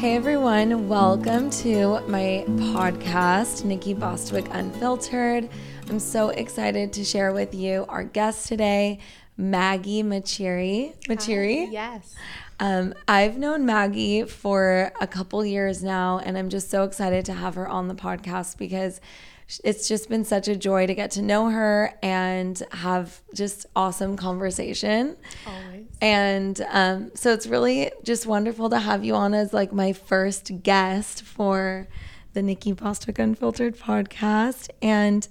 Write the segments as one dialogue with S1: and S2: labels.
S1: Hey everyone, welcome to my podcast, Nikki Bostwick Unfiltered. I'm so excited to share with you our guest today, Maggie Maceri. Maceri?
S2: Yes.
S1: Um, I've known Maggie for a couple years now, and I'm just so excited to have her on the podcast because it's just been such a joy to get to know her and have just awesome conversation.
S2: Always.
S1: And um, so it's really just wonderful to have you on as like my first guest for the Nikki Bostwick Unfiltered podcast. And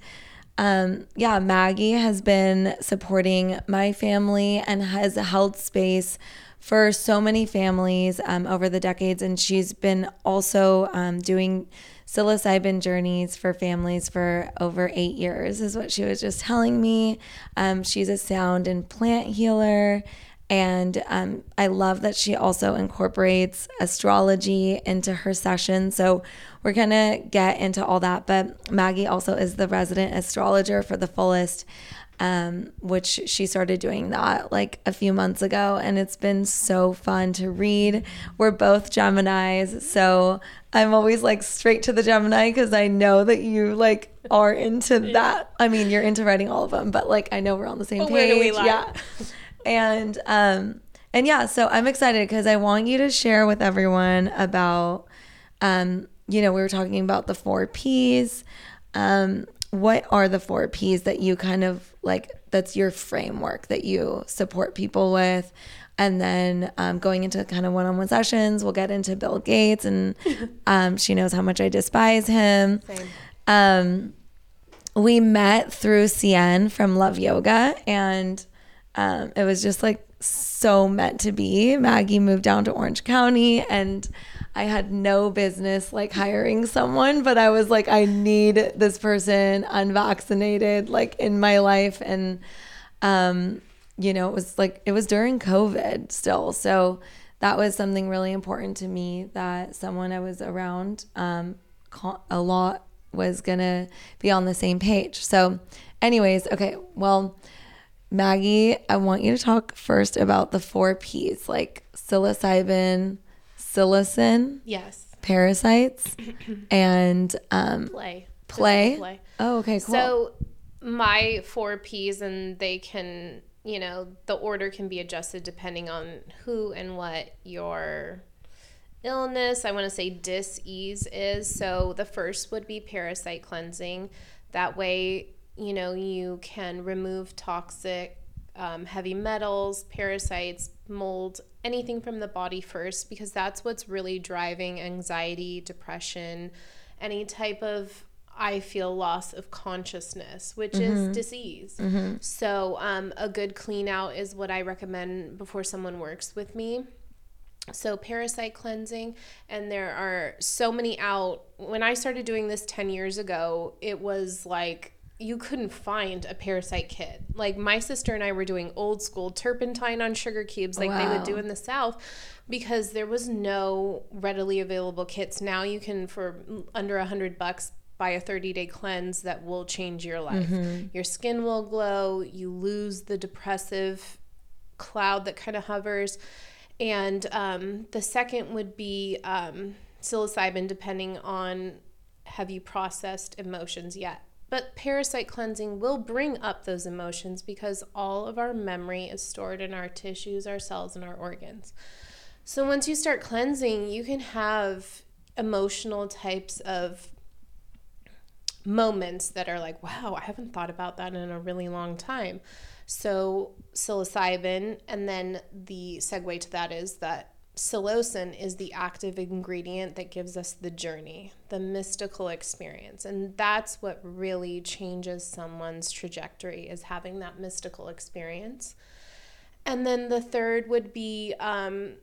S1: um, yeah, Maggie has been supporting my family and has held space for so many families um, over the decades. And she's been also um, doing psilocybin journeys for families for over eight years, is what she was just telling me. Um, she's a sound and plant healer. And um, I love that she also incorporates astrology into her session. So we're going to get into all that. But Maggie also is the resident astrologer for the fullest um, which she started doing that like a few months ago. And it's been so fun to read. We're both Geminis. So I'm always like straight to the Gemini because I know that you like are into that. I mean, you're into writing all of them, but like I know we're on the same
S2: But
S1: page.
S2: where do we?
S1: Yeah. And, um, and yeah, so I'm excited because I want you to share with everyone about, um, you know, we were talking about the four P's. Um, what are the four P's that you kind of like, that's your framework that you support people with? And then um, going into kind of one on one sessions, we'll get into Bill Gates, and um, she knows how much I despise him.
S2: Same.
S1: Um, we met through CN from Love Yoga, and um, it was just like so meant to be. Maggie moved down to Orange County, and I had no business like hiring someone, but I was like, I need this person unvaccinated, like in my life, and um, you know, it was like it was during COVID still, so that was something really important to me that someone I was around um, a lot was gonna be on the same page. So, anyways, okay, well, Maggie, I want you to talk first about the four P's like psilocybin, psilocin,
S2: Yes.
S1: parasites, and um,
S2: Play.
S1: play.
S2: Play.
S1: Oh, okay, cool.
S2: So my four P's and they can, you know, the order can be adjusted depending on who and what your illness, I want to say dis-ease is. So the first would be parasite cleansing. That way, you know, you can remove toxic um, heavy metals, parasites, mold, anything from the body first, because that's what's really driving anxiety, depression, any type of, I feel, loss of consciousness, which is disease. So, um, a good clean out is what I recommend before someone works with me. So, parasite cleansing, and there are so many out. When I started doing this 10 years ago, it was like you couldn't find a parasite kit. Like, my sister and I were doing old school turpentine on sugar cubes, like they would do in the South, because there was no readily available kits. Now you can, for under a hundred bucks, buy a 30 day cleanse that will change your life. Your skin will glow, you lose the depressive cloud that kind of hovers. And um, the second would be um, psilocybin, depending on have you processed emotions yet. But parasite cleansing will bring up those emotions because all of our memory is stored in our tissues, our cells, and our organs. So once you start cleansing, you can have emotional types of moments that are like, wow, I haven't thought about that in a really long time. So psilocybin, and then the segue to that is that psilocin is the active ingredient that gives us the journey, the mystical experience. And that's what really changes someone's trajectory is having that mystical experience. And then the third would be um,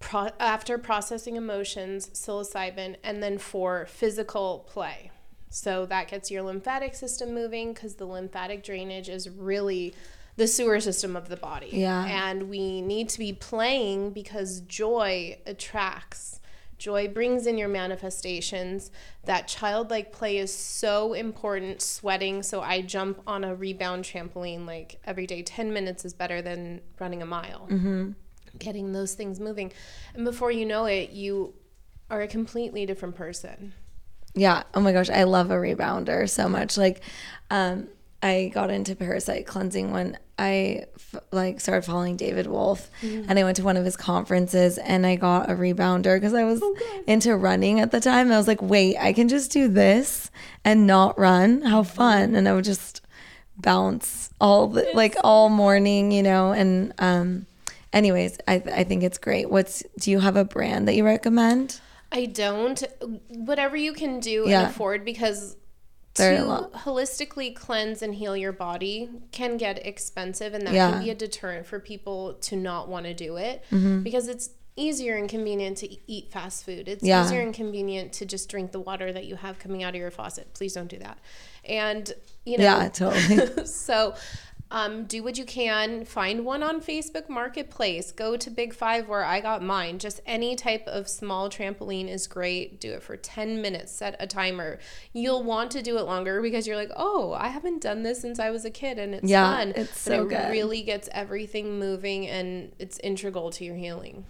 S2: pro- after processing emotions, psilocybin, and then for physical play. So that gets your lymphatic system moving because the lymphatic drainage is really the sewer system of the body.
S1: Yeah.
S2: And we need to be playing because joy attracts. Joy brings in your manifestations. That childlike play is so important. Sweating. So I jump on a rebound trampoline like every day. 10 minutes is better than running a mile. Getting those things moving. And before you know it, you are a completely different person.
S1: Yeah. Oh my gosh, I love a rebounder so much. Like, um, I got into parasite cleansing when I f- like started following David Wolfe,
S2: Mm-hmm.
S1: and I went to one of his conferences, and I got a rebounder because I was
S2: Oh,
S1: into running at the time. I was like, wait, I can just do this and not run. How fun! And I would just bounce all the, like all morning, you know. And um, anyways, I I think it's great. What's do you have a brand that you recommend?
S2: I don't. Whatever you can do
S1: Yeah.
S2: and afford because To holistically cleanse and heal your body can get expensive and that
S1: Yeah.
S2: can be a deterrent for people to not want to do it
S1: Mm-hmm.
S2: because it's easier and convenient to eat fast food. It's
S1: Yeah.
S2: easier and convenient to just drink the water that you have coming out of your faucet. Please don't do that. And you know
S1: Yeah, totally.
S2: so um, do what you can. Find one on facebook marketplace. Go to big five where i got mine. Just any type of small trampoline is great. Do it for 10 minutes. Set a timer. You'll want to do it longer because you're like oh i haven't done this since i was a kid and it's
S1: Yeah,
S2: fun.
S1: it's
S2: but
S1: so
S2: it
S1: good.
S2: really gets everything moving and it's integral to your healing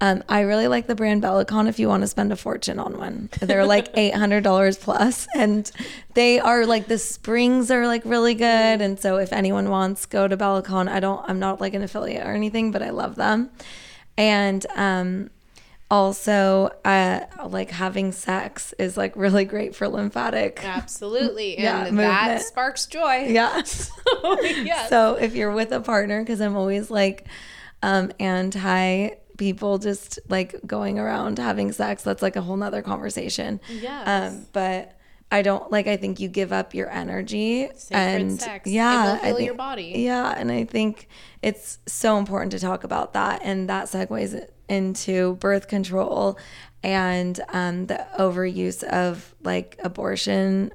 S1: Um, I really like the brand Bellicon if you want to spend a fortune on one. They're like $800 plus and they are like the springs are like really good. And so if anyone wants, go to Bellicon. I don't, I'm not like an affiliate or anything, but I love them. And, um, also, uh, like having sex is like really great for lymphatic.
S2: absolutely and
S1: Yeah,
S2: that
S1: movement.
S2: sparks joy
S1: Yeah.
S2: yes.
S1: So if you're with a partner, because I'm always like um, anti people just like going around having sex, that's like a whole nother conversation.
S2: Yes.
S1: Um, but I don't like. I think you give up your energy
S2: Sacred
S1: and
S2: sex.
S1: Yeah, I think-
S2: your body.
S1: Yeah, and I think it's so important to talk about that, and that segues into birth control and um, the overuse of like abortion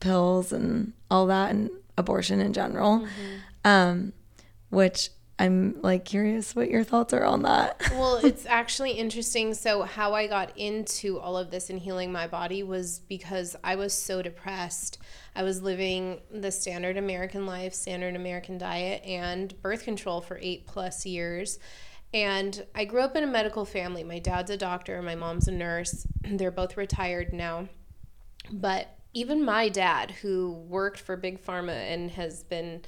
S1: pills and all that, and abortion in general.
S2: Mm-hmm.
S1: Um, which I'm like curious what your thoughts are on that.
S2: well, it's actually interesting. So, how I got into all of this and healing my body was because I was so depressed. I was living the standard American life, standard American diet, and birth control for eight plus years. And I grew up in a medical family. My dad's a doctor, my mom's a nurse. They're both retired now. But even my dad, who worked for Big Pharma and has been,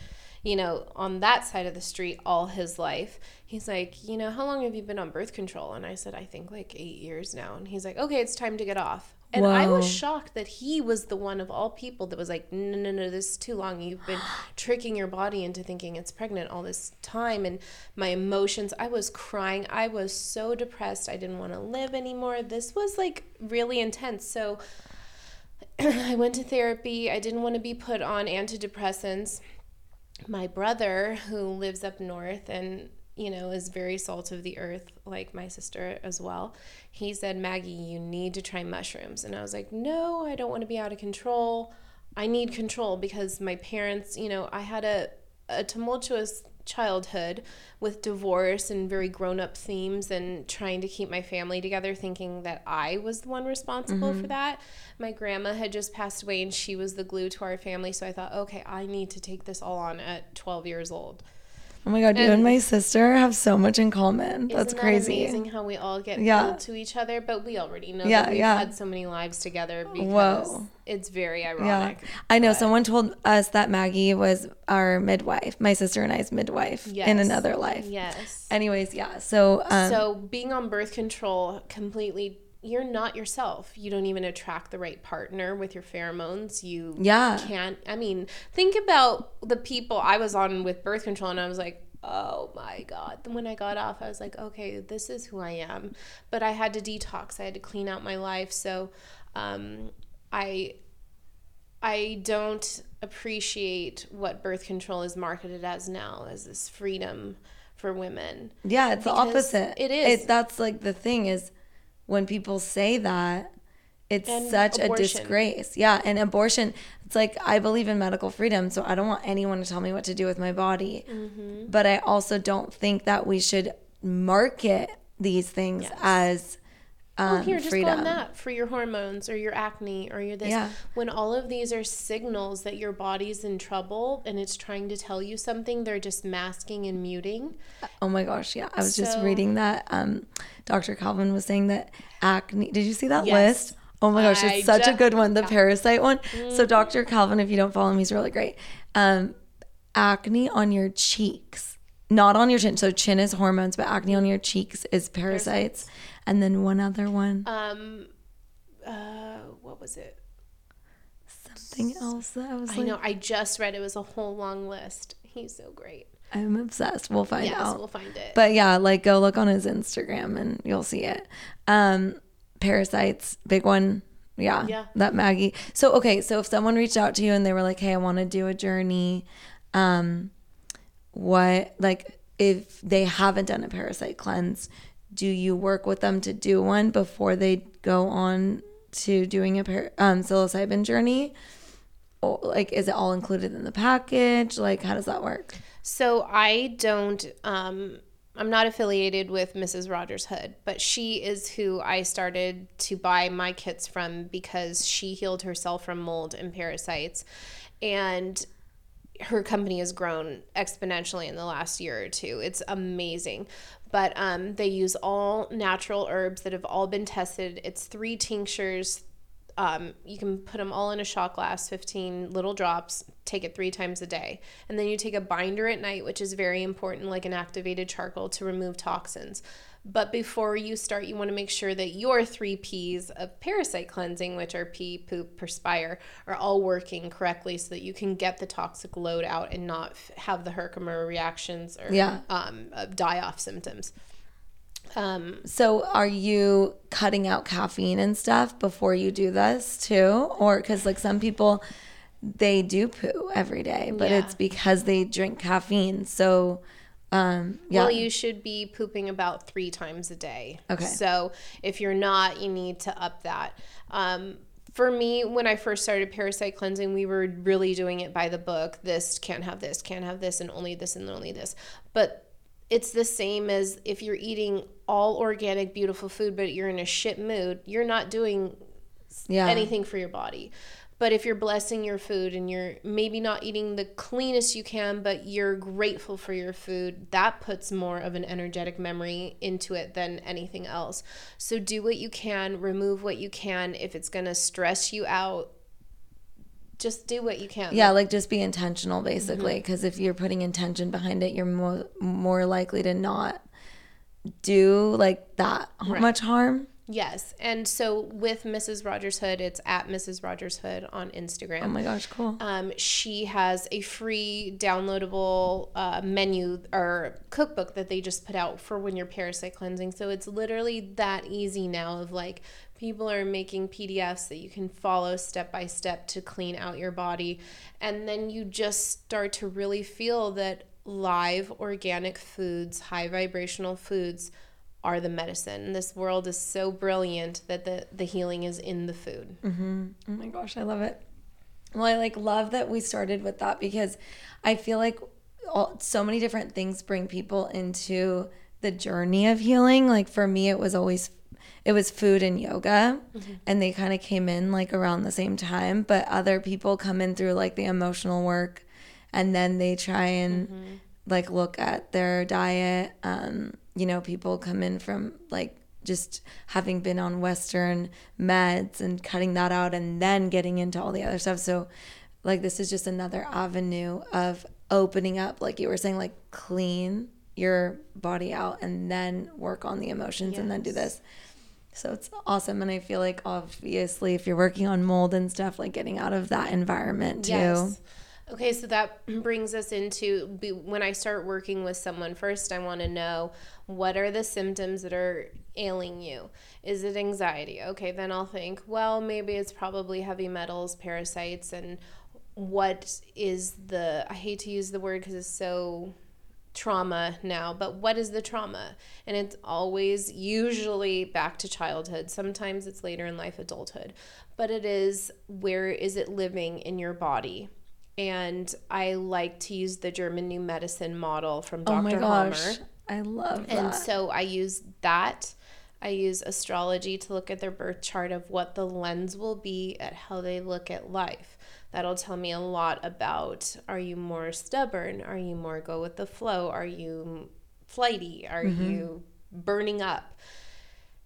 S2: you know, on that side of the street all his life, he's like, you know, how long have you been on birth control? And I said, I think like eight years now. And he's like, okay, it's time to get off. And I was shocked that he was the one of all people that was like, no, no, no, this is too long. You've been tricking your body into thinking it's pregnant all this time. And my emotions, I was crying. I was so depressed. I didn't want to live anymore. This was like really intense. So, I went to therapy. I didn't want to be put on antidepressants. My brother, who lives up north and you know is very salt of the earth, like my sister as well, he said, "Maggie, you need to try mushrooms." And I was like, "No, I don't want to be out of control. I need control because my parents, you know, I had a a tumultuous childhood with divorce and very grown up themes and trying to keep my family together, thinking that I was the one responsible for mm-hmm. that. My grandma had just passed away and she was the glue to our family. So I thought, okay, I need to take this all on at 12 years old.
S1: Oh my god, you and
S2: And-
S1: my sister have so much in common. That's crazy.
S2: Amazing how we all get
S1: Yeah.
S2: pulled to each other, but we already know
S1: Yeah,
S2: that we've
S1: yeah.
S2: had so many lives together because
S1: Whoa.
S2: it's very ironic. Yeah.
S1: I know someone told us that Maggie was our midwife, my sister and I's midwife in another life.
S2: Yes.
S1: Anyways, yeah. So, um,
S2: so being on birth control completely you're not yourself. You don't even attract the right partner with your pheromones. You
S1: Yeah.
S2: can't i mean think about the people i was on with birth control and i was like oh my god. Then when i got off i was like okay this is who i am. But i had to detox. I had to clean out my life. So um, i i don't appreciate what birth control is marketed as now as this freedom for women.
S1: Yeah, it's the opposite.
S2: it is.
S1: that's like the thing is when people say that, it's
S2: And
S1: such a disgrace. Yeah. And abortion, it's like, I believe in medical freedom. So I don't want anyone to tell me what to do with my body.
S2: Mm-hmm.
S1: But I also don't think that we should market these things
S2: Yes.
S1: as um,
S2: oh, here, just
S1: freedom.
S2: go on that for your hormones or your acne or your this.
S1: Yeah.
S2: When all of these are signals that your body's in trouble and it's trying to tell you something, they're just masking and muting.
S1: Oh my gosh, yeah. I was just reading that um Dr. Calvin was saying that acne Did you see that
S2: Yes.
S1: list? Oh my gosh,
S2: I
S1: it's such a good one, the parasite one.
S2: Mm-hmm.
S1: So Dr. Calvin, if you don't follow him, he's really great. Um acne on your cheeks, not on your chin. So chin is hormones, but acne on your cheeks is parasites. And then one other one,
S2: Um, uh, what was it?
S1: something else that I was
S2: I
S1: like,
S2: know. I just read it was a whole long list. He's so great.
S1: I'm obsessed. We'll find
S2: Yes,
S1: out.
S2: we'll find it.
S1: But yeah, like go look on his Instagram and you'll see it. Um, parasites, big one. Yeah,
S2: Yeah.
S1: That Maggie. So okay, so if someone reached out to you and they were like, "Hey, I want to do a journey," um, what like if they haven't done a parasite cleanse, do you work with them to do one before they go on to doing a par- um, psilocybin journey? Or, like, is it all included in the package? Like, how does that work?
S2: So I don't um I'm not affiliated with Mrs. Rogers Hood, but she is who I started to buy my kits from because she healed herself from mold and parasites. And her company has grown exponentially in the last year or two. It's amazing. But um, they use all natural herbs that have all been tested. It's three tinctures. Um, you can put them all in a shot glass, 15 little drops, take it three times a day. And then you take a binder at night, which is very important, like an activated charcoal to remove toxins. But before you start, you want to make sure that your three P's of parasite cleansing, which are pee, poop, perspire, are all working correctly so that you can get the toxic load out and not f- have the Herxheimer reactions or
S1: Yeah.
S2: um, uh, die off symptoms. Um,
S1: So are you cutting out caffeine and stuff before you do this too? Or because like some people, they do poo every day, but
S2: Yeah.
S1: it's because they drink caffeine. So, um, yeah.
S2: Well, you should be pooping about three times a day.
S1: Okay.
S2: So if you're not, you need to up that. Um, for me, when I first started parasite cleansing, we were really doing it by the book. This can't have this, can't have this, and only this and only this. But it's the same as if you're eating all organic, beautiful food, but you're in a shit mood, you're not doing
S1: yeah.
S2: anything for your body. But if you're blessing your food and you're maybe not eating the cleanest you can, but you're grateful for your food, that puts more of an energetic memory into it than anything else. So do what you can, remove what you can. If it's going to stress you out, just do what you can.
S1: Yeah, like just be intentional
S2: Mm-hmm.
S1: basically. Because if you're putting intention behind it, you're more more likely to not do like that much harm.
S2: Yes. And so with Mrs. Rogers Hood, it's at Mrs. Rogers Hood on Instagram.
S1: Oh my gosh, cool.
S2: Um, she has a free downloadable uh, menu or cookbook that they just put out for when you're parasite cleansing. So it's literally that easy now of like people are making PDFs that you can follow step by step to clean out your body. And then you just start to really feel that live organic foods, high vibrational foods are the medicine. This world is so brilliant that the, the healing is in the food. Mm-hmm.
S1: Oh my gosh, I love it. Well, I like love that we started with that because I feel like all, so many different things bring people into the journey of healing. Like for me, it was always it was food and yoga, mm-hmm. and they kind of came in like around the same time. But other people come in through like the emotional work, and then they try and mm-hmm. like look at their diet. Um, you know, people come in from like just having been on Western meds and cutting that out and then getting into all the other stuff. So, like, this is just another avenue of opening up, like you were saying, like, clean your body out and then work on the emotions and then do this. So it's awesome. And I feel like, obviously, if you're working on mold and stuff, like getting out of that environment too.
S2: Okay, so that brings us into when I start working with someone, first I want to know what are the symptoms that are ailing you? Is it anxiety? Okay, then I'll think, well, maybe it's probably heavy metals, parasites, and what is the, I hate to use the word because it's so trauma now, but what is the trauma? And it's always usually back to childhood. Sometimes it's later in life, adulthood, but it is where is it living in your body? And I like to use the German New Medicine model from Dr.
S1: Oh my gosh.
S2: Hamer.
S1: I love that.
S2: And so I use that I use astrology to look at their birth chart of what the lens will be at how they look at life. That'll tell me a lot about are you more stubborn? Are you more go with the flow? Are you flighty? Are mm-hmm. you burning up?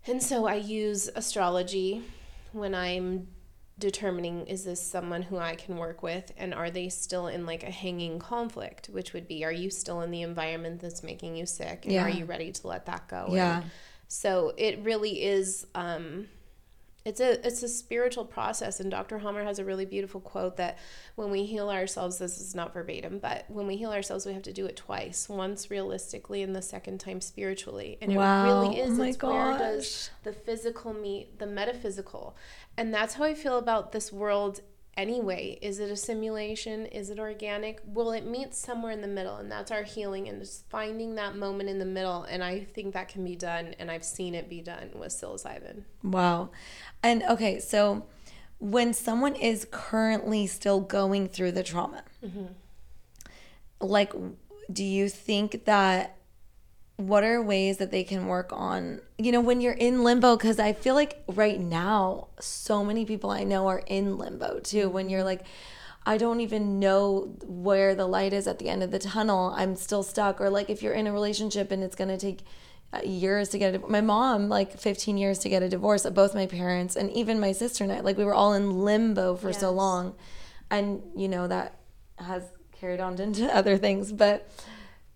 S2: And so I use astrology when I'm determining is this someone who I can work with and are they still in like a hanging conflict, which would be are you still in the environment that's making you sick and yeah. are you ready to let that go?
S1: Yeah.
S2: And so it really is um it's a it's a spiritual process and dr Hamer has a really beautiful quote that when we heal ourselves this is not verbatim but when we heal ourselves we have to do it twice once realistically and the second time spiritually and wow. it really is oh it's gosh. where does the physical meet the metaphysical and that's how i feel about this world anyway? Is it a simulation? Is it organic? Will it meet somewhere in the middle? And that's our healing and just finding that moment in the middle. And I think that can be done. And I've seen it be done with psilocybin.
S1: Wow. And okay, so when someone is currently still going through the trauma, mm-hmm. like, do you think that what are ways that they can work on you know when you're in limbo? Because i feel like right now so many people i know are in limbo too. When you're like i don't even know where the light is at the end of the tunnel. I'm still stuck. Or like if you're in a relationship and it's going to take uh, years to get a, my mom like 15 years to get a divorce of both my parents and even my sister and i like we were all in limbo for yes. so long. And you know that has carried on into other things. But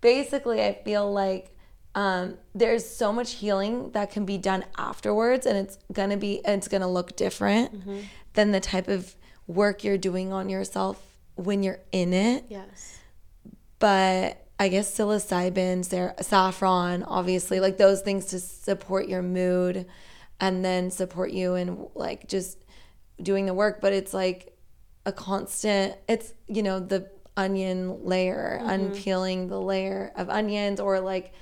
S1: basically i feel like um, there's so much healing that can be done afterwards and it's gonna be it's gonna look different mm-hmm. than the type of work you're doing on yourself when you're in it
S2: yes
S1: but i guess psilocybin saffron obviously like those things to support your mood and then support you in like just doing the work but it's like a constant it's you know the onion layer mm-hmm. unpeeling the layer of onions or like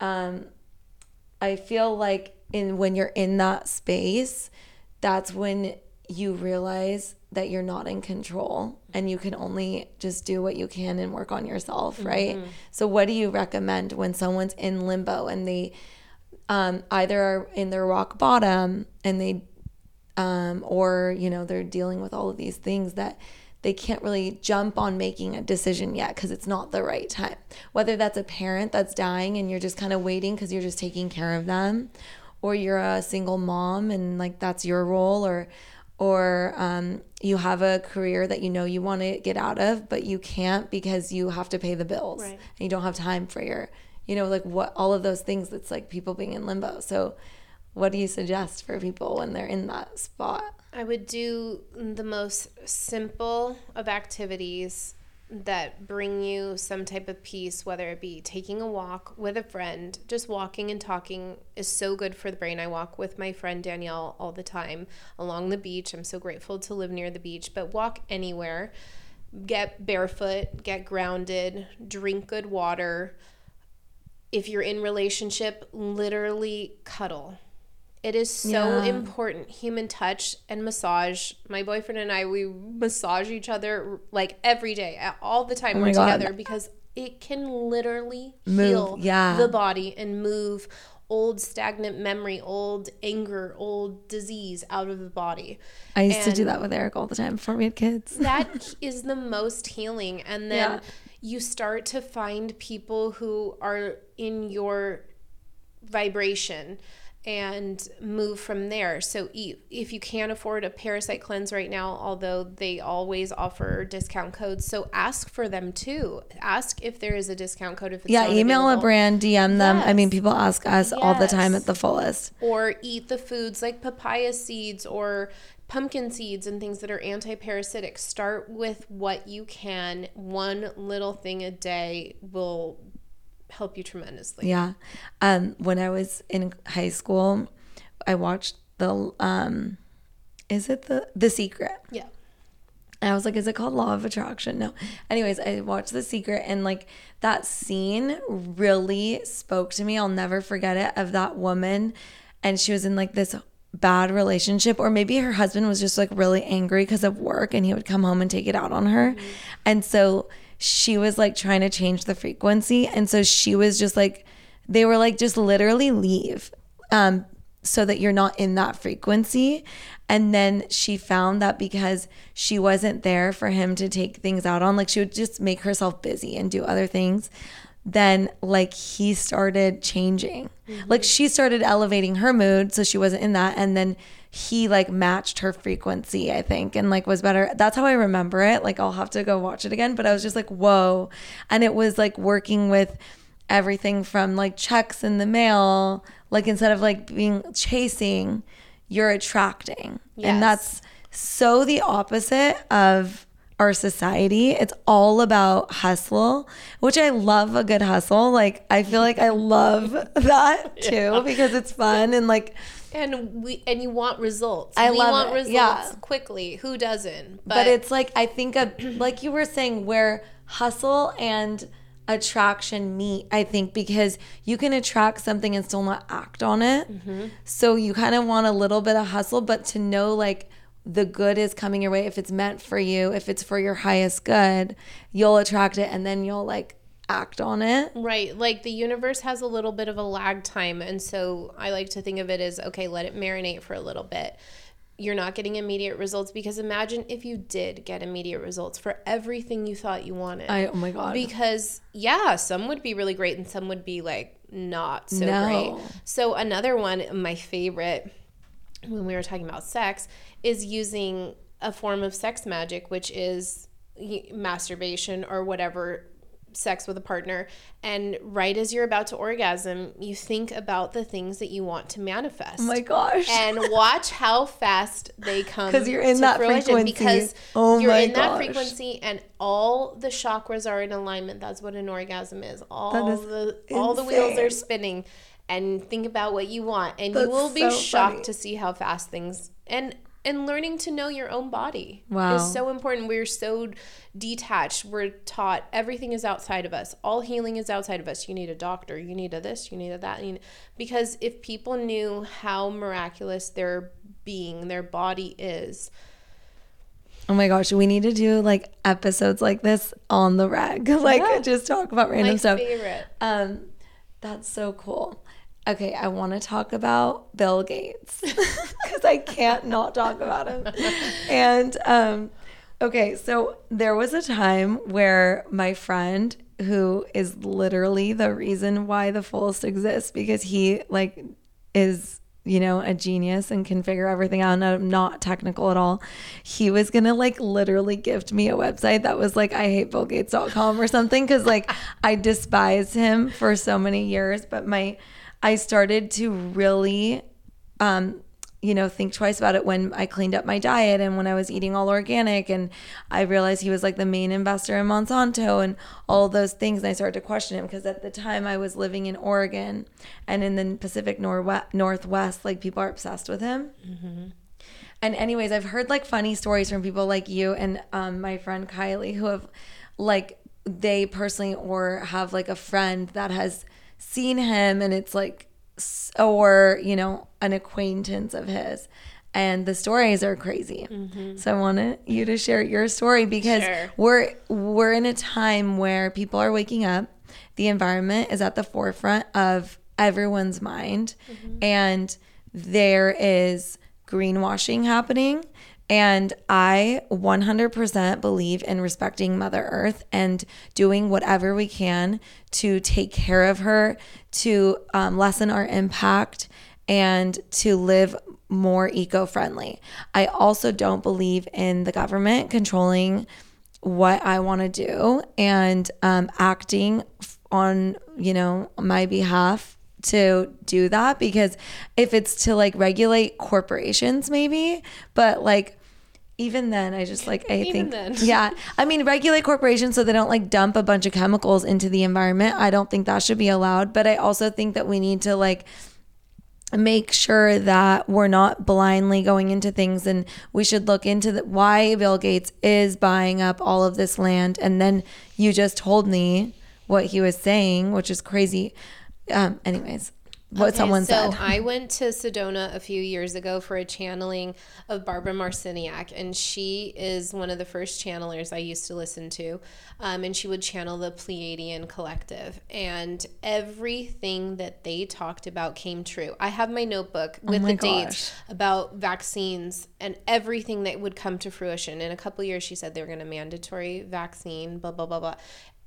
S1: um, I feel like in when you're in that space, that's when you realize that you're not in control and you can only just do what you can and work on yourself, right? Mm-hmm. So, what do you recommend when someone's in limbo and they um, either are in their rock bottom and they, um, or, you know, they're dealing with all of these things that they can't really jump on making a decision yet because it's not the right time. Whether that's a parent that's dying and you're just kind of waiting because you're just taking care of them, or you're a single mom and like that's your role, or or um, you have a career that you know you want to get out of, but you can't because you have to pay the bills right. and you don't have time for your, you know, like what all of those things that's like people being in limbo. So, what do you suggest for people when they're in that spot?
S2: I would do the most simple of activities that bring you some type of peace, whether it be taking a walk with a friend, just walking and talking is so good for the brain. I walk with my friend Danielle all the time along the beach. I'm so grateful to live near the beach, but walk anywhere. Get barefoot, get grounded, drink good water. If you're in relationship, literally cuddle it is so yeah. important. Human touch and massage. My boyfriend and I, we massage each other like every day, all the time oh we're together because it can literally move, heal yeah. the body and move old stagnant memory, old anger, old disease out of the body.
S1: I used and to do that with Eric all the time before we had kids.
S2: that is the most healing. And then yeah. you start to find people who are in your vibration and move from there. So if you can't afford a parasite cleanse right now, although they always offer discount codes, so ask for them too. Ask if there is a discount code. If
S1: it's yeah, email available. a brand, DM them. Yes. I mean, people ask us yes. all the time at the fullest.
S2: Or eat the foods like papaya seeds or pumpkin seeds and things that are anti-parasitic. Start with what you can. One little thing a day will help you tremendously.
S1: Yeah. Um, when I was in high school, I watched the um, is it the The Secret?
S2: Yeah.
S1: And I was like, is it called Law of Attraction? No. Anyways, I watched The Secret and like that scene really spoke to me. I'll never forget it of that woman. And she was in like this bad relationship, or maybe her husband was just like really angry because of work and he would come home and take it out on her. Mm-hmm. And so she was like trying to change the frequency. And so she was just like, they were like, just literally leave. Um, so that you're not in that frequency. And then she found that because she wasn't there for him to take things out on, like she would just make herself busy and do other things. Then, like, he started changing. Mm-hmm. Like, she started elevating her mood. So she wasn't in that. And then he, like, matched her frequency, I think, and, like, was better. That's how I remember it. Like, I'll have to go watch it again. But I was just like, whoa. And it was like working with everything from like checks in the mail like instead of like being chasing, you're attracting. Yes. And that's so the opposite of our society. It's all about hustle, which I love a good hustle. Like I feel like I love that too yeah. because it's fun and like
S2: and we and you want results. I we love want it. results yeah. quickly. Who doesn't?
S1: But, but it's like I think of like you were saying where hustle and attraction meet, I think, because you can attract something and still not act on it. Mm-hmm. So you kind of want a little bit of hustle, but to know like the good is coming your way, if it's meant for you, if it's for your highest good, you'll attract it and then you'll like act on it.
S2: Right. Like the universe has a little bit of a lag time. And so I like to think of it as okay, let it marinate for a little bit you're not getting immediate results because imagine if you did get immediate results for everything you thought you wanted.
S1: I oh my god.
S2: Because yeah, some would be really great and some would be like not so no. great. So another one, my favorite when we were talking about sex is using a form of sex magic which is masturbation or whatever sex with a partner. And right as you're about to orgasm you think about the things that you want to manifest.
S1: Oh my gosh.
S2: And watch how fast they come
S1: because oh you're in that frequency.
S2: because oh you're in gosh. that frequency and all the chakras are in alignment. That's what an orgasm is. All is the insane. all the wheels are spinning. And think about what you want. And that's you will be so shocked funny. to see how fast things and and learning to know your own body wow. is so important. We're so detached. We're taught everything is outside of us. All healing is outside of us. You need a doctor. You need a this. You need a that. Need, because if people knew how miraculous their being, their body is.
S1: Oh my gosh, we need to do like episodes like this on the reg. like yeah. just talk about random my stuff. Favorite. Um, that's so cool. Okay, I want to talk about Bill Gates because I can't not talk about him. And um, okay, so there was a time where my friend, who is literally the reason why the fullest exists, because he like is you know, a genius and can figure everything out and I'm not technical at all. He was gonna like literally gift me a website that was like I hate Gates.com or something because like I despise him for so many years. But my I started to really, um, you know, think twice about it when I cleaned up my diet and when I was eating all organic. And I realized he was like the main investor in Monsanto and all those things. And I started to question him because at the time I was living in Oregon and in the Pacific Northwest, like people are obsessed with him. Mm-hmm. And, anyways, I've heard like funny stories from people like you and um, my friend Kylie who have like, they personally or have like a friend that has seen him and it's like or you know an acquaintance of his and the stories are crazy mm-hmm. so i wanted you to share your story because sure. we're we're in a time where people are waking up the environment is at the forefront of everyone's mind mm-hmm. and there is greenwashing happening and I 100% believe in respecting Mother Earth and doing whatever we can to take care of her, to um, lessen our impact, and to live more eco friendly. I also don't believe in the government controlling what I want to do and um, acting on, you know, my behalf to do that because if it's to like regulate corporations maybe but like even then i just like i even think then. yeah. I mean regulate corporations so they don't like dump a bunch of chemicals into the environment. I don't think that should be allowed but i also think that we need to like make sure that we're not blindly going into things and we should look into the, why bill gates is buying up all of this land and then you just told me what he was saying which is crazy um anyways what
S2: Okay,
S1: someone
S2: so
S1: said.
S2: I went to Sedona a few years ago for a channeling of Barbara Marciniak, and she is one of the first channelers I used to listen to. Um, and she would channel the Pleiadian Collective, and everything that they talked about came true. I have my notebook with
S1: Oh my
S2: the dates about vaccines and everything that would come to fruition. In a couple years, she said they were going to mandatory vaccine, blah blah blah blah.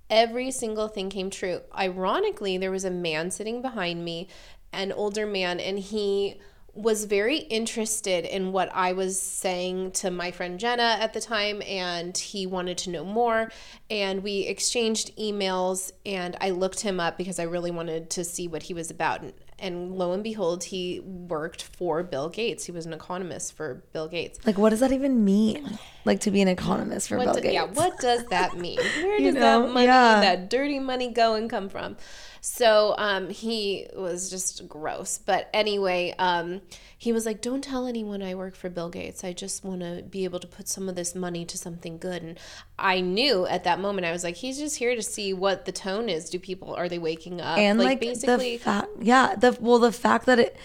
S2: Every single thing came true. Ironically, there was a man sitting behind me, an older man, and he was very interested in what I was saying to my friend Jenna at the time, and he wanted to know more. And we exchanged emails, and I looked him up because I really wanted to see what he was about. And, and lo and behold, he worked for Bill Gates. He was an economist for Bill Gates.
S1: like, what does that even mean? Like to be an economist for
S2: What
S1: Bill
S2: do-
S1: Gates?
S2: yeah, what does that mean? Where does
S1: know,
S2: that money,
S1: yeah.
S2: that dirty money, go and come from? So um, he was just gross. But anyway, um, he was like, "Don't tell anyone I work for Bill Gates. I just want to be able to put some of this money to something good." And I knew at that moment, I was like, "He's just here to see what the tone is. Do people are they waking up?"
S1: and like,
S2: basically,
S1: the fact, yeah, the well, the fact that it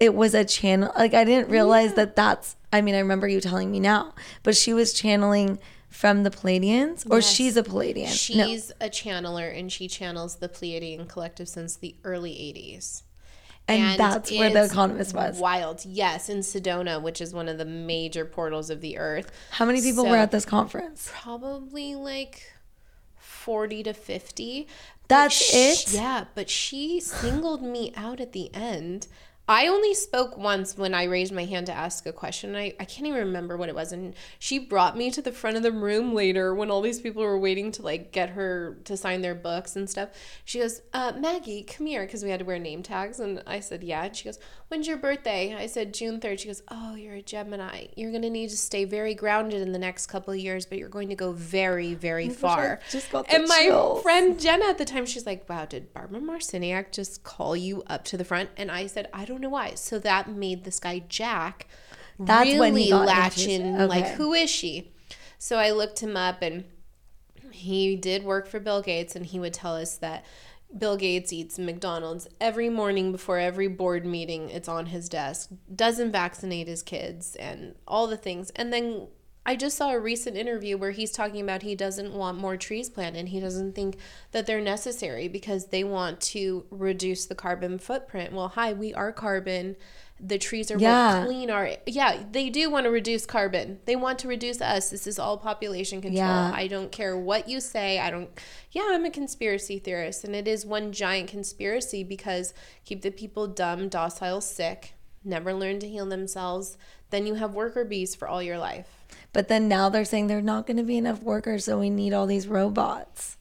S1: it was a channel, like I didn't realize that that's. I mean, I remember you telling me now, but she was channeling from the Pleiadians, or
S2: Yes.
S1: she's a Pleiadian. no,
S2: she's a channeler, and she channels the Pleiadian collective since the early '80s.
S1: and, that's where the economist was.
S2: Wild, yes, in Sedona, which is one of the major portals of the earth.
S1: How many people
S2: So-
S1: were at this conference?
S2: Probably like forty to fifty.
S1: That's
S2: sh-
S1: it?
S2: Yeah, but she singled me out at the end. I only spoke once when I raised my hand to ask a question. I, I can't even remember what it was. And she brought me to the front of the room later when all these people were waiting to like get her to sign their books and stuff. She goes, uh, Maggie, come here, because we had to wear name tags. And I said, yeah. And she goes, when's your birthday? I said, June 3rd. She goes, oh, you're a Gemini. You're going to need to stay very grounded in the next couple of years, but you're going to go very, very far.
S1: just got
S2: and my
S1: chills.
S2: friend Jenna at the time, she's like, wow, did Barbara Marciniak just call you up to the front? And I said, I don't know why. So that made this guy Jack
S1: That's
S2: really
S1: when he got
S2: latch in, like, who is she? So I looked him up and he did work for Bill Gates and he would tell us that Bill Gates eats McDonald's every morning before every board meeting. It's on his desk. Doesn't vaccinate his kids and all the things. And then I just saw a recent interview where he's talking about he doesn't want more trees planted. He doesn't think that they're necessary because they want to reduce the carbon footprint. Well, hi, we are carbon. The trees are
S1: Yeah.
S2: what clean our yeah, they do want to reduce carbon. They want to reduce us. This is all population control.
S1: Yeah.
S2: I don't care what you say. I don't yeah, I'm a conspiracy theorist and it is one giant conspiracy because keep the people dumb, docile, sick, never learn to heal themselves, then you have worker bees for all your life.
S1: But then now they're saying they're not going to be enough workers, so we need all these robots.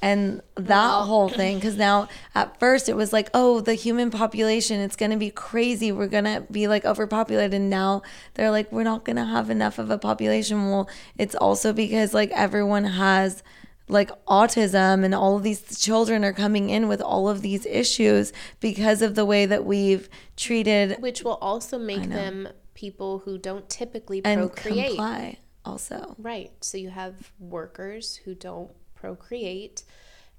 S1: And that whole thing, because now at first it was like, oh, the human population, it's going to be crazy. We're going to be like overpopulated. And now they're like, we're not going to have enough of a population. Well, it's also because like everyone has like autism and all of these children are coming in with all of these issues because of the way that we've treated
S2: Which will also make them people who don't typically
S1: and
S2: procreate.
S1: comply also.
S2: Right. So you have workers who don't procreate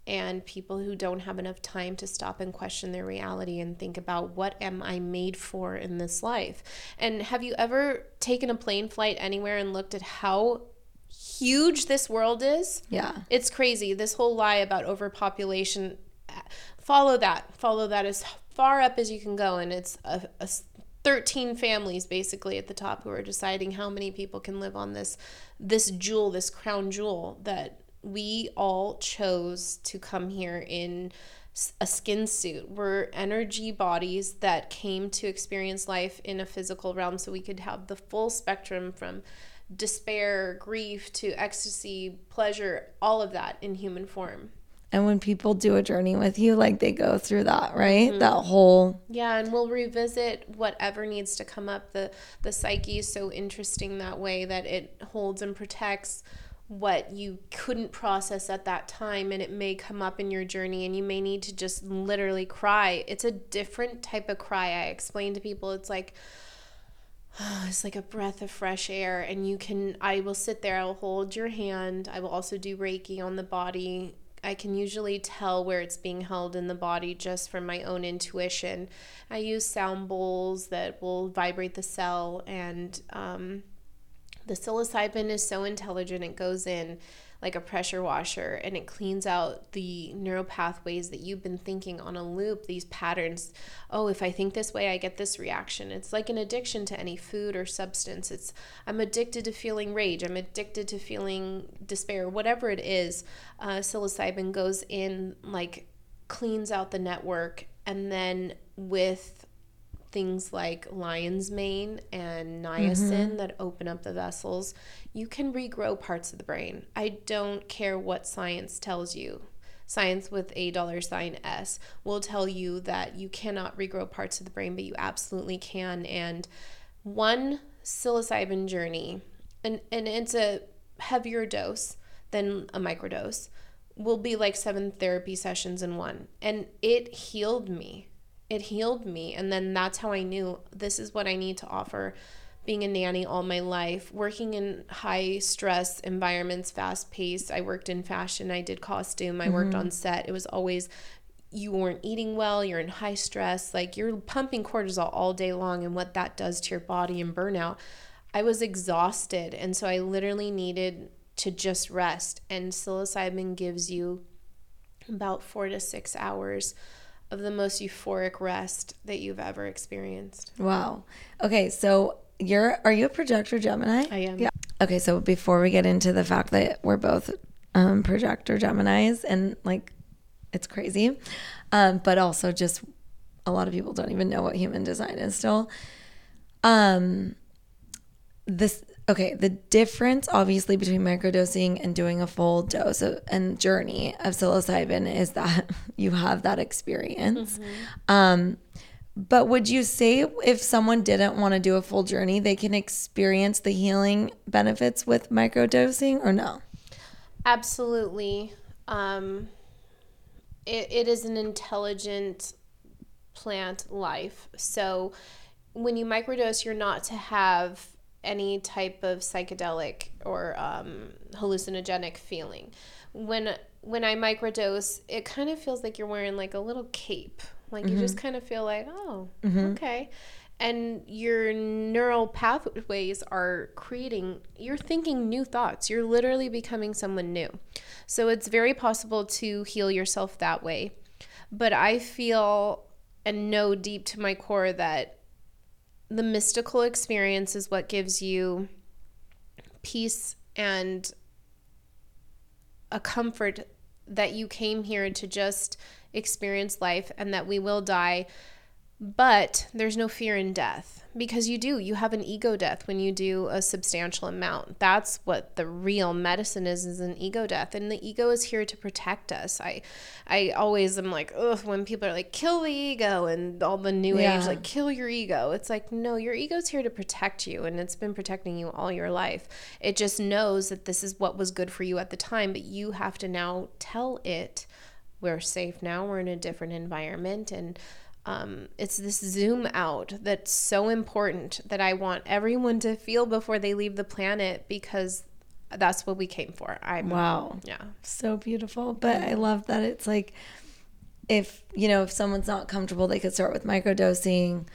S2: and people who don't have enough time to stop and question their reality and think about what am I made for in this life. And have you ever taken a plane flight anywhere and looked at how huge this world is?
S1: Yeah.
S2: It's crazy. This whole lie about overpopulation, uh, follow that. Follow that as far up as you can go. And it's a, a 13 families basically at the top who are deciding how many people can live on this this jewel, this crown jewel that we all chose to come here in a skin suit. We're energy bodies that came to experience life in a physical realm so we could have the full spectrum from despair, grief to ecstasy, pleasure, all of that in human form.
S1: And when people do a journey with you, like they go through that, right? Mm-hmm. That whole
S2: Yeah, and we'll revisit whatever needs to come up. The the psyche is so interesting that way that it holds and protects what you couldn't process at that time and it may come up in your journey and you may need to just literally cry. It's a different type of cry. I explain to people it's like it's like a breath of fresh air and you can I will sit there, I will hold your hand. I will also do reiki on the body I can usually tell where it's being held in the body just from my own intuition. I use sound bowls that will vibrate the cell, and um, the psilocybin is so intelligent, it goes in like a pressure washer and it cleans out the neural pathways that you've been thinking on a loop, these patterns. Oh, if I think this way, I get this reaction. It's like an addiction to any food or substance. It's I'm addicted to feeling rage, I'm addicted to feeling despair, whatever it is. Uh, psilocybin goes in, like, cleans out the network, and then with things like lion's mane and niacin mm-hmm. that open up the vessels, you can regrow parts of the brain. I don't care what science tells you. Science with a dollar sign S will tell you that you cannot regrow parts of the brain, but you absolutely can. And one psilocybin journey, and, and it's a heavier dose than a microdose, will be like seven therapy sessions in one. And it healed me. It healed me. And then that's how I knew this is what I need to offer being a nanny all my life, working in high stress environments, fast paced. I worked in fashion, I did costume, I mm-hmm. worked on set. It was always you weren't eating well, you're in high stress, like you're pumping cortisol all day long and what that does to your body and burnout. I was exhausted and so I literally needed to just rest and psilocybin gives you about 4 to 6 hours of the most euphoric rest that you've ever experienced.
S1: Wow. Okay, so you're are you a projector Gemini?
S2: I am.
S1: Yeah. Okay, so before we get into the fact that we're both um, projector Geminis and like it's crazy, um, but also just a lot of people don't even know what human design is still. Um, this okay, the difference obviously between microdosing and doing a full dose of, and journey of psilocybin is that you have that experience. Mm-hmm. Um, but would you say if someone didn't want to do a full journey, they can experience the healing benefits with microdosing or no?
S2: Absolutely. Um, it, it is an intelligent plant life. So when you microdose, you're not to have any type of psychedelic or um, hallucinogenic feeling. When when I microdose, it kind of feels like you're wearing like a little cape like mm-hmm. you just mm-hmm. kind of feel like, oh, mm-hmm. okay. And your neural pathways are creating, you're thinking new thoughts. You're literally becoming someone new. So it's very possible to heal yourself that way. But I feel and know deep to my core that the mystical experience is what gives you peace and a comfort that you came here to just experience life and that we will die. But there's no fear in death because you do. You have an ego death when you do a substantial amount. That's what the real medicine is is an ego death. And the ego is here to protect us. I I always am like, ugh, when people are like, kill the ego and all the new yeah. age, like kill your ego. It's like, no, your ego's here to protect you and it's been protecting you all your life. It just knows that this is what was good for you at the time, but you have to now tell it we're safe now, we're in a different environment. And um, it's this zoom out that's so important that I want everyone to feel before they leave the planet because that's what we came for. I
S1: wow,
S2: yeah,
S1: so beautiful. But I love that it's like if you know if someone's not comfortable, they could start with microdosing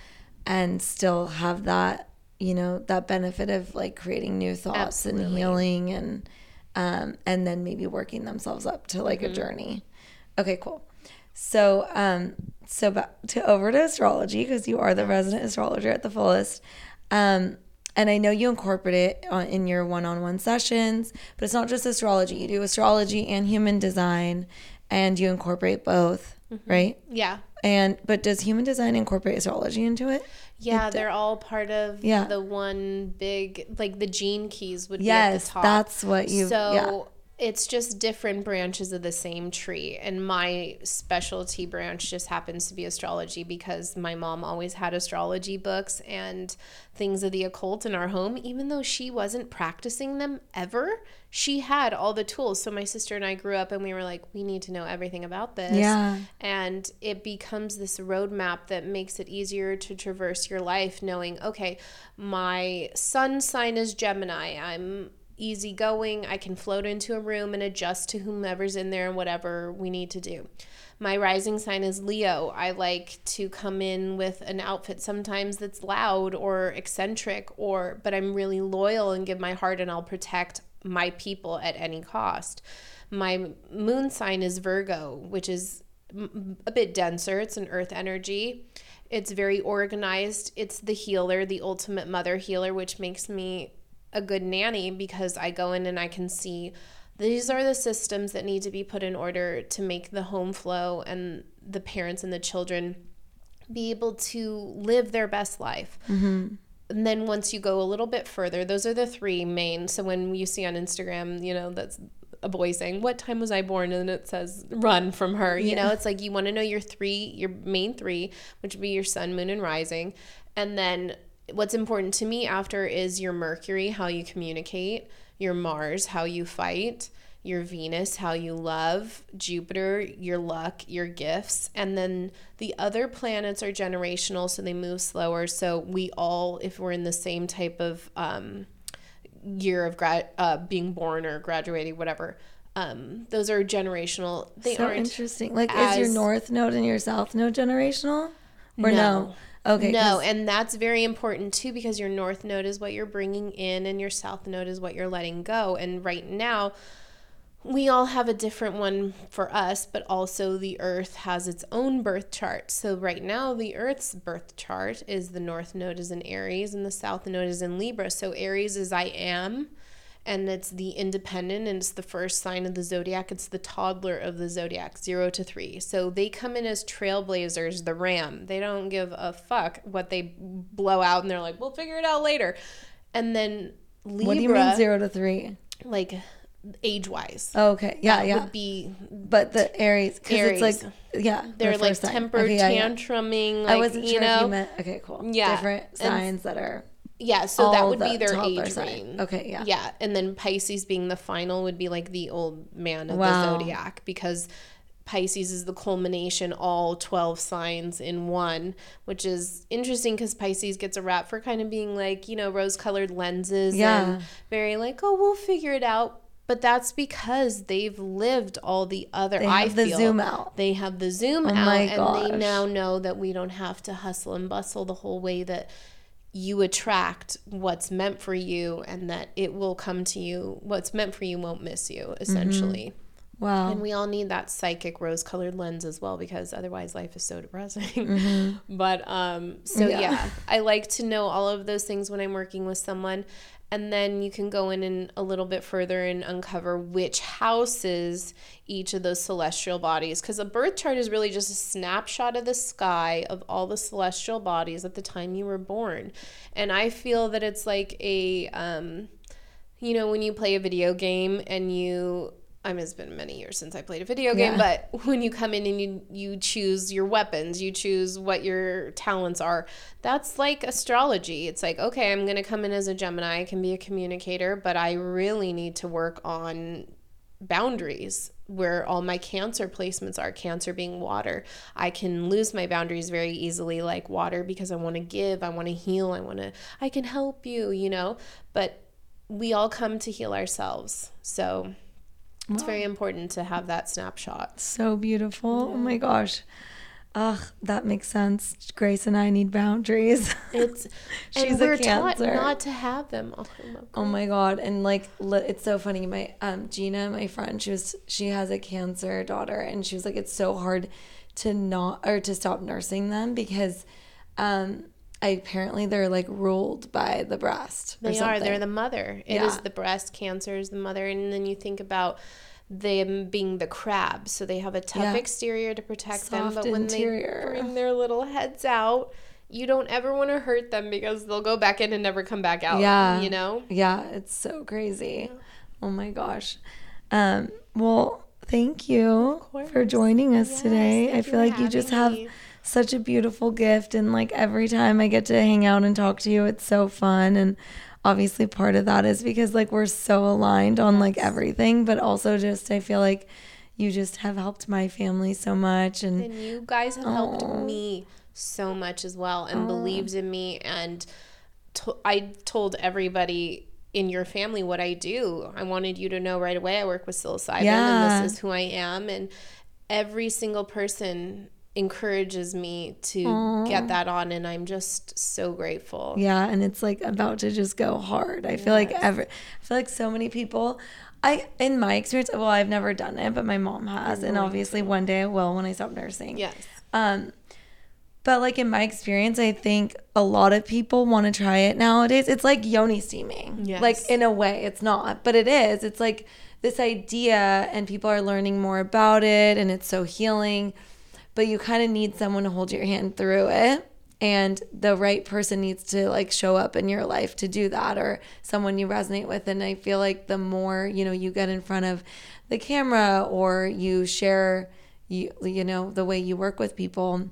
S1: and still have that you know that benefit of like creating new thoughts Absolutely. and healing and um, and then maybe working themselves up to like mm-hmm. a journey. Okay, cool. So, um, so back to over to astrology because you are the resident astrologer at the fullest. Um, and I know you incorporate it on, in your one-on-one sessions, but it's not just astrology. You do astrology and human design, and you incorporate both, mm-hmm. right?
S2: Yeah.
S1: And but does human design incorporate astrology into it?
S2: Yeah, it, they're all part of yeah. the one big like the gene keys would yes, be at the top.
S1: That's what you
S2: so yeah it's just different branches of the same tree. And my specialty branch just happens to be astrology because my mom always had astrology books and things of the occult in our home. Even though she wasn't practicing them ever, she had all the tools. So my sister and I grew up and we were like, we need to know everything about this.
S1: Yeah.
S2: And it becomes this roadmap that makes it easier to traverse your life knowing, okay, my sun sign is Gemini. I'm easygoing. I can float into a room and adjust to whomever's in there and whatever we need to do. My rising sign is Leo. I like to come in with an outfit sometimes that's loud or eccentric or but I'm really loyal and give my heart and I'll protect my people at any cost. My moon sign is Virgo, which is a bit denser. It's an earth energy. It's very organized. It's the healer, the ultimate mother healer, which makes me a good nanny because I go in and I can see these are the systems that need to be put in order to make the home flow and the parents and the children be able to live their best life. Mm-hmm. And then once you go a little bit further, those are the three main. So when you see on Instagram, you know, that's a boy saying, What time was I born? And it says, Run from her. You know, it's like you want to know your three, your main three, which would be your sun, moon, and rising. And then what's important to me after is your Mercury, how you communicate, your Mars, how you fight, your Venus, how you love, Jupiter, your luck, your gifts. And then the other planets are generational, so they move slower. So we all, if we're in the same type of um, year of grad, uh, being born or graduating, whatever, um, those are generational. They
S1: so
S2: aren't
S1: interesting. Like, as, is your North Node and your South Node generational? Or no? no?
S2: Okay. No, and that's very important too because your north node is what you're bringing in and your south node is what you're letting go. And right now, we all have a different one for us, but also the earth has its own birth chart. So right now, the earth's birth chart is the north node is in Aries and the south node is in Libra. So Aries is I am and it's the independent and it's the first sign of the zodiac it's the toddler of the zodiac 0 to 3 so they come in as trailblazers the ram they don't give a fuck what they blow out and they're like we'll figure it out later and then
S1: Libra, what do you mean 0 to 3
S2: like age wise.
S1: Oh, okay. Yeah,
S2: that
S1: yeah.
S2: Would be
S1: but the Aries because it's like yeah,
S2: they're like temper okay, yeah, tantruming. Yeah. Like, I wasn't sure know, if you meant
S1: okay, cool. Yeah, different signs and, that are
S2: yeah, so that would be their age range.
S1: Okay, yeah.
S2: Yeah, and then Pisces being the final would be like the old man of wow. the zodiac because Pisces is the culmination, all 12 signs in one, which is interesting because Pisces gets a rap for kind of being like, you know, rose colored lenses yeah. and very like, oh, we'll figure it out. But that's because they've lived all the other.
S1: They have I the feel, zoom out.
S2: They have the zoom oh out, and they now know that we don't have to hustle and bustle the whole way that you attract what's meant for you and that it will come to you. What's meant for you won't miss you, essentially.
S1: Mm-hmm. Wow.
S2: And we all need that psychic rose colored lens as well because otherwise life is so depressing. Mm-hmm. but um so yeah. yeah, I like to know all of those things when I'm working with someone and then you can go in and a little bit further and uncover which houses each of those celestial bodies. Because a birth chart is really just a snapshot of the sky of all the celestial bodies at the time you were born. And i feel that it's like a um, you know when you play a video game and you I mean, it's been many years since I played a video game, yeah. but when you come in and you you choose your weapons, you choose what your talents are. That's like astrology. It's like, okay, I'm going to come in as a Gemini, I can be a communicator, but I really need to work on boundaries where all my cancer placements are cancer being water i can lose my boundaries very easily like water because i want to give i want to heal i want to i can help you you know but we all come to heal ourselves so it's very important to have that snapshot.
S1: So beautiful. Yeah. Oh my gosh. Ugh, that makes sense. Grace and I need boundaries.
S2: It's she's a cancer. not to have them. Oh,
S1: oh my god! And like, it's so funny. My um Gina, my friend, she was she has a cancer daughter, and she was like, it's so hard to not or to stop nursing them because um I, apparently they're like ruled by the breast.
S2: They are. They're the mother. It yeah. is the breast cancer is the mother, and then you think about them being the crab, so they have a tough yeah. exterior to protect Soft them, but when interior. they bring their little heads out, you don't ever want to hurt them because they'll go back in and never come back out. Yeah, you know.
S1: Yeah, it's so crazy. Yeah. Oh my gosh. Um. Well, thank you for joining us yes, today. I feel like you just me. Such a beautiful gift and like every time I get to hang out and talk to you it's so fun and obviously part of that is because like we're so aligned on like everything but also just I feel like you just have helped my family so much and,
S2: and you guys have helped me so much as well and believed in me and to- I told everybody in your family what I do. I wanted you to know right away I work with psilocybin
S1: Yeah.
S2: and this is who I am. And every single person encourages me to get that on. And I'm just so grateful.
S1: Yeah, and it's like about to just go hard. I feel like every I feel like so many people I in my experience, well, I've never done it, but my mom has, and obviously one day I will when I stop nursing.
S2: Yes.
S1: Um but like in my experience, I think a lot of people want to try it nowadays. It's like yoni steaming.
S2: Yes.
S1: Like in a way, it's not, but it is. It's like this idea and people are learning more about it and it's so healing. But you kind of need someone to hold your hand through it. And the right person needs to like show up in your life to do that or someone you resonate with. And I feel like the more, you know, you get in front of the camera or you share you you know, the way you work with people,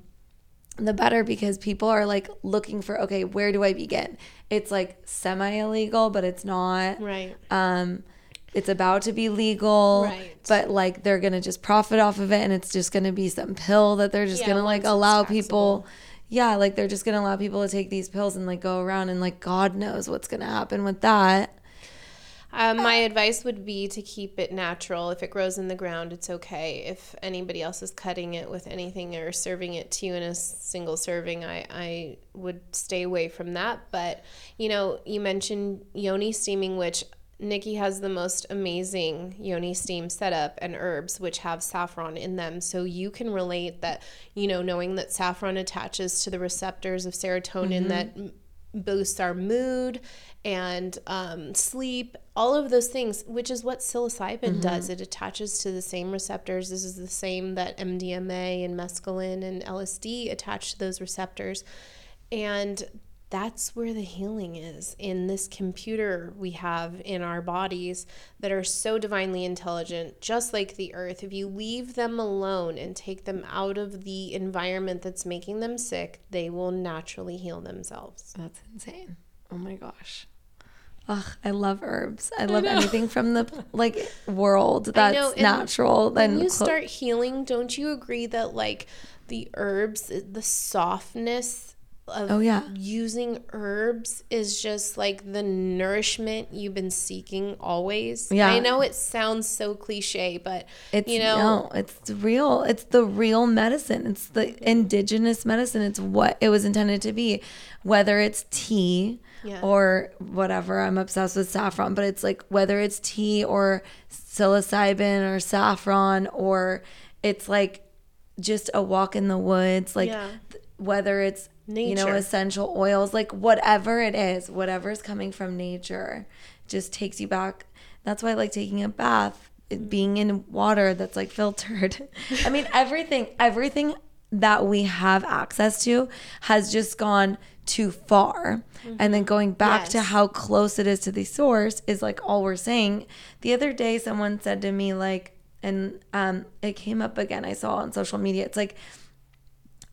S1: the better because people are like looking for okay where do i begin it's like semi illegal but it's not
S2: Right.
S1: um it's about to be legal
S2: Right.
S1: but like they're gonna just profit off of it and it's just gonna be some pill that they're just
S2: Yeah,
S1: gonna like allow people yeah like they're just gonna allow people to take these pills and like go around and like god knows what's gonna happen with that
S2: Um, my advice would be to keep it natural. If it grows in the ground, it's okay. If anybody else is cutting it with anything or serving it to you in a single serving, I, I would stay away from that. But, you know, you mentioned yoni steaming, which Nikki has the most amazing yoni steam setup and herbs which have saffron in them. So you can relate that, you know, knowing that saffron attaches to the receptors of serotonin that boosts our mood and um, sleep, all of those things, which is what psilocybin does. It attaches to the same receptors. This is the same that MDMA and mescaline and LSD attach to those receptors. And that's where the healing is in this computer we have in our bodies that are so divinely intelligent, just like the earth. If you leave them alone and take them out of the environment that's making them sick, they will naturally heal themselves.
S1: that's insane oh my gosh Ugh, I love herbs. I love anything from the like world that's natural.
S2: When
S1: Then
S2: you
S1: clo-
S2: start healing, don't you agree that like the herbs, the softness of
S1: Oh, yeah.
S2: using herbs is just like the nourishment you've been seeking always.
S1: Yeah.
S2: I know it sounds so cliche, but
S1: It's
S2: you know,
S1: no, it's real. It's the real medicine. It's the indigenous medicine. It's what it was intended to be. Whether it's tea
S2: Yeah.
S1: or whatever, I'm obsessed with saffron, but it's like whether it's tea or psilocybin or saffron or it's like just a walk in the woods, like
S2: Yeah.
S1: th- whether it's you know essential oils, like whatever it is, whatever's coming from nature, just takes you back. That's why I like taking a bath, being in water that's like filtered. I mean, everything, everything that we have access to has just gone too far. And then going back to how close it is to the source is like all we're saying. The other day, someone said to me, like, and um, it came up again, I saw on social media. It's like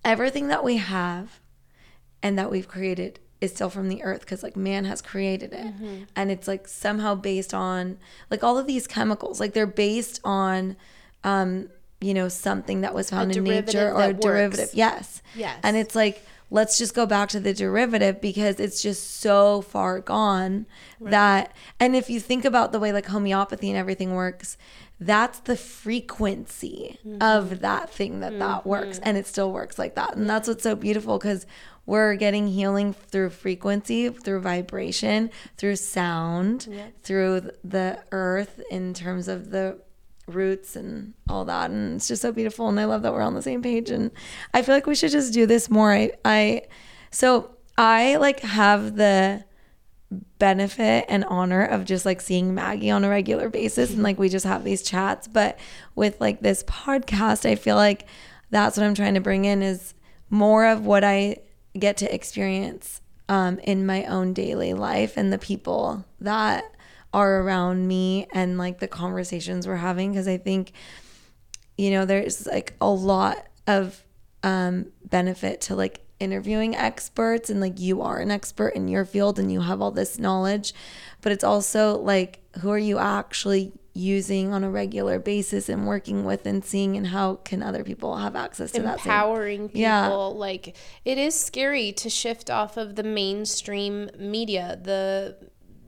S1: everything that we have and that we've created is still from the earth because like man has created it.
S2: Mm-hmm.
S1: and it's like somehow based on like all of these chemicals like they're based on um you know something that was found in nature or a
S2: that
S1: derivative. Yes.
S2: Yes.
S1: and it's like let's just go back to the derivative because it's just so far gone that and if you think about the way like homeopathy and everything works that's the frequency of that thing that that works. And it still works like that. And that's what's so beautiful because we're getting healing through frequency through vibration through sound through the earth in terms of the roots and all that and it's just so beautiful and i love that we're on the same page and i feel like we should just do this more. I i so i like have the benefit and honor of just like seeing maggie on a regular basis and like we just have these chats but with like this podcast i feel like that's what i'm trying to bring in is more of what i get to experience um, in my own daily life and the people that are around me and like the conversations we're having because I think you know there's like a lot of um benefit to like interviewing experts and like you are an expert in your field and you have all this knowledge but it's also like who are you actually using on a regular basis and working with and seeing and how can other people have access to that
S2: empowering people.
S1: Yeah.
S2: Like it is scary to shift off of the mainstream media. The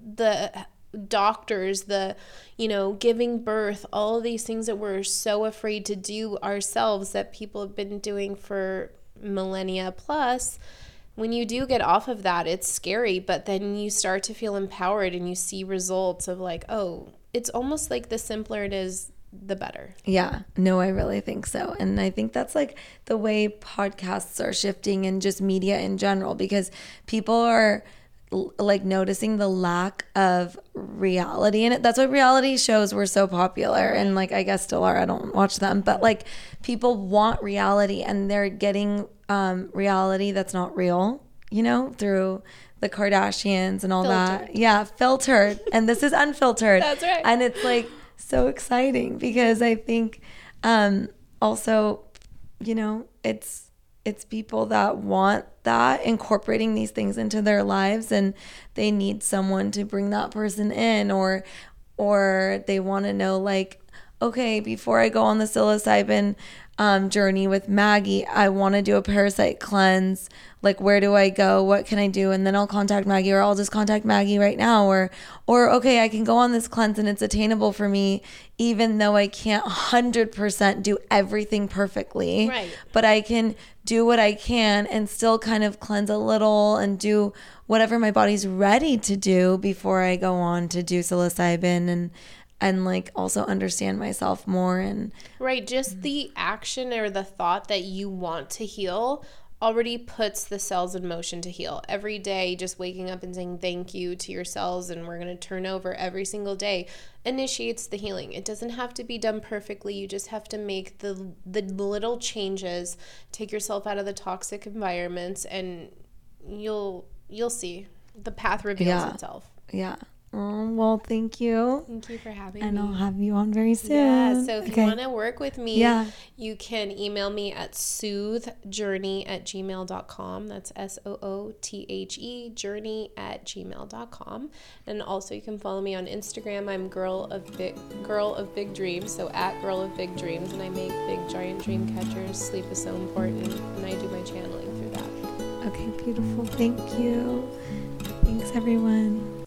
S2: the doctors, the, you know, giving birth, all of these things that we're so afraid to do ourselves that people have been doing for millennia plus when you do get off of that, it's scary, but then you start to feel empowered and you see results of like, oh, it's almost like the simpler it is, the better.
S1: Yeah, no, I really think so. And I think that's like the way podcasts are shifting and just media in general because people are like noticing the lack of reality in it. That's why reality shows were so popular and like I guess still are. I don't watch them, but like people want reality and they're getting um reality that's not real, you know, through the Kardashians and all filtered. that. Yeah, filtered. and this is unfiltered.
S2: That's right.
S1: And it's like so exciting because I think um also, you know, it's it's people that want that incorporating these things into their lives and they need someone to bring that person in or or they want to know like okay before i go on the psilocybin um, journey with maggie i want to do a parasite cleanse. Like where do i go? What can i do? And then i'll contact maggie or i'll just contact maggie right now or or okay i can go on this cleanse and it's attainable for me even though i can't 100% do everything perfectly.
S2: Right.
S1: but i can do what I can and still kind of cleanse a little and do whatever my body's ready to do before I go on to do psilocybin and and like also understand myself more and
S2: right just the action or the thought that you want to heal already puts the cells in motion to heal. Every day, just waking up and saying thank you to your cells, and we're going to turn over every single day, initiates the healing. It doesn't have to be done perfectly. You just have to make the the little changes, take yourself out of the toxic environments, and you'll you'll see the path reveals
S1: yeah.
S2: itself.
S1: Yeah. Oh, well, thank you.
S2: Thank you for having
S1: and
S2: me.
S1: And I'll have you on very soon.
S2: Yeah. So if okay. you want to work with me,
S1: yeah.
S2: you can email me at soothejourney at gmail.com. That's S O O T H E journey at gmail.com. And also you can follow me on Instagram. I'm girl of big girl of big dreams. So at girl of big dreams. And I make big giant dream catchers. Sleep is so important. And I do my channeling through that.
S1: Okay, beautiful. Thank you. Thanks everyone.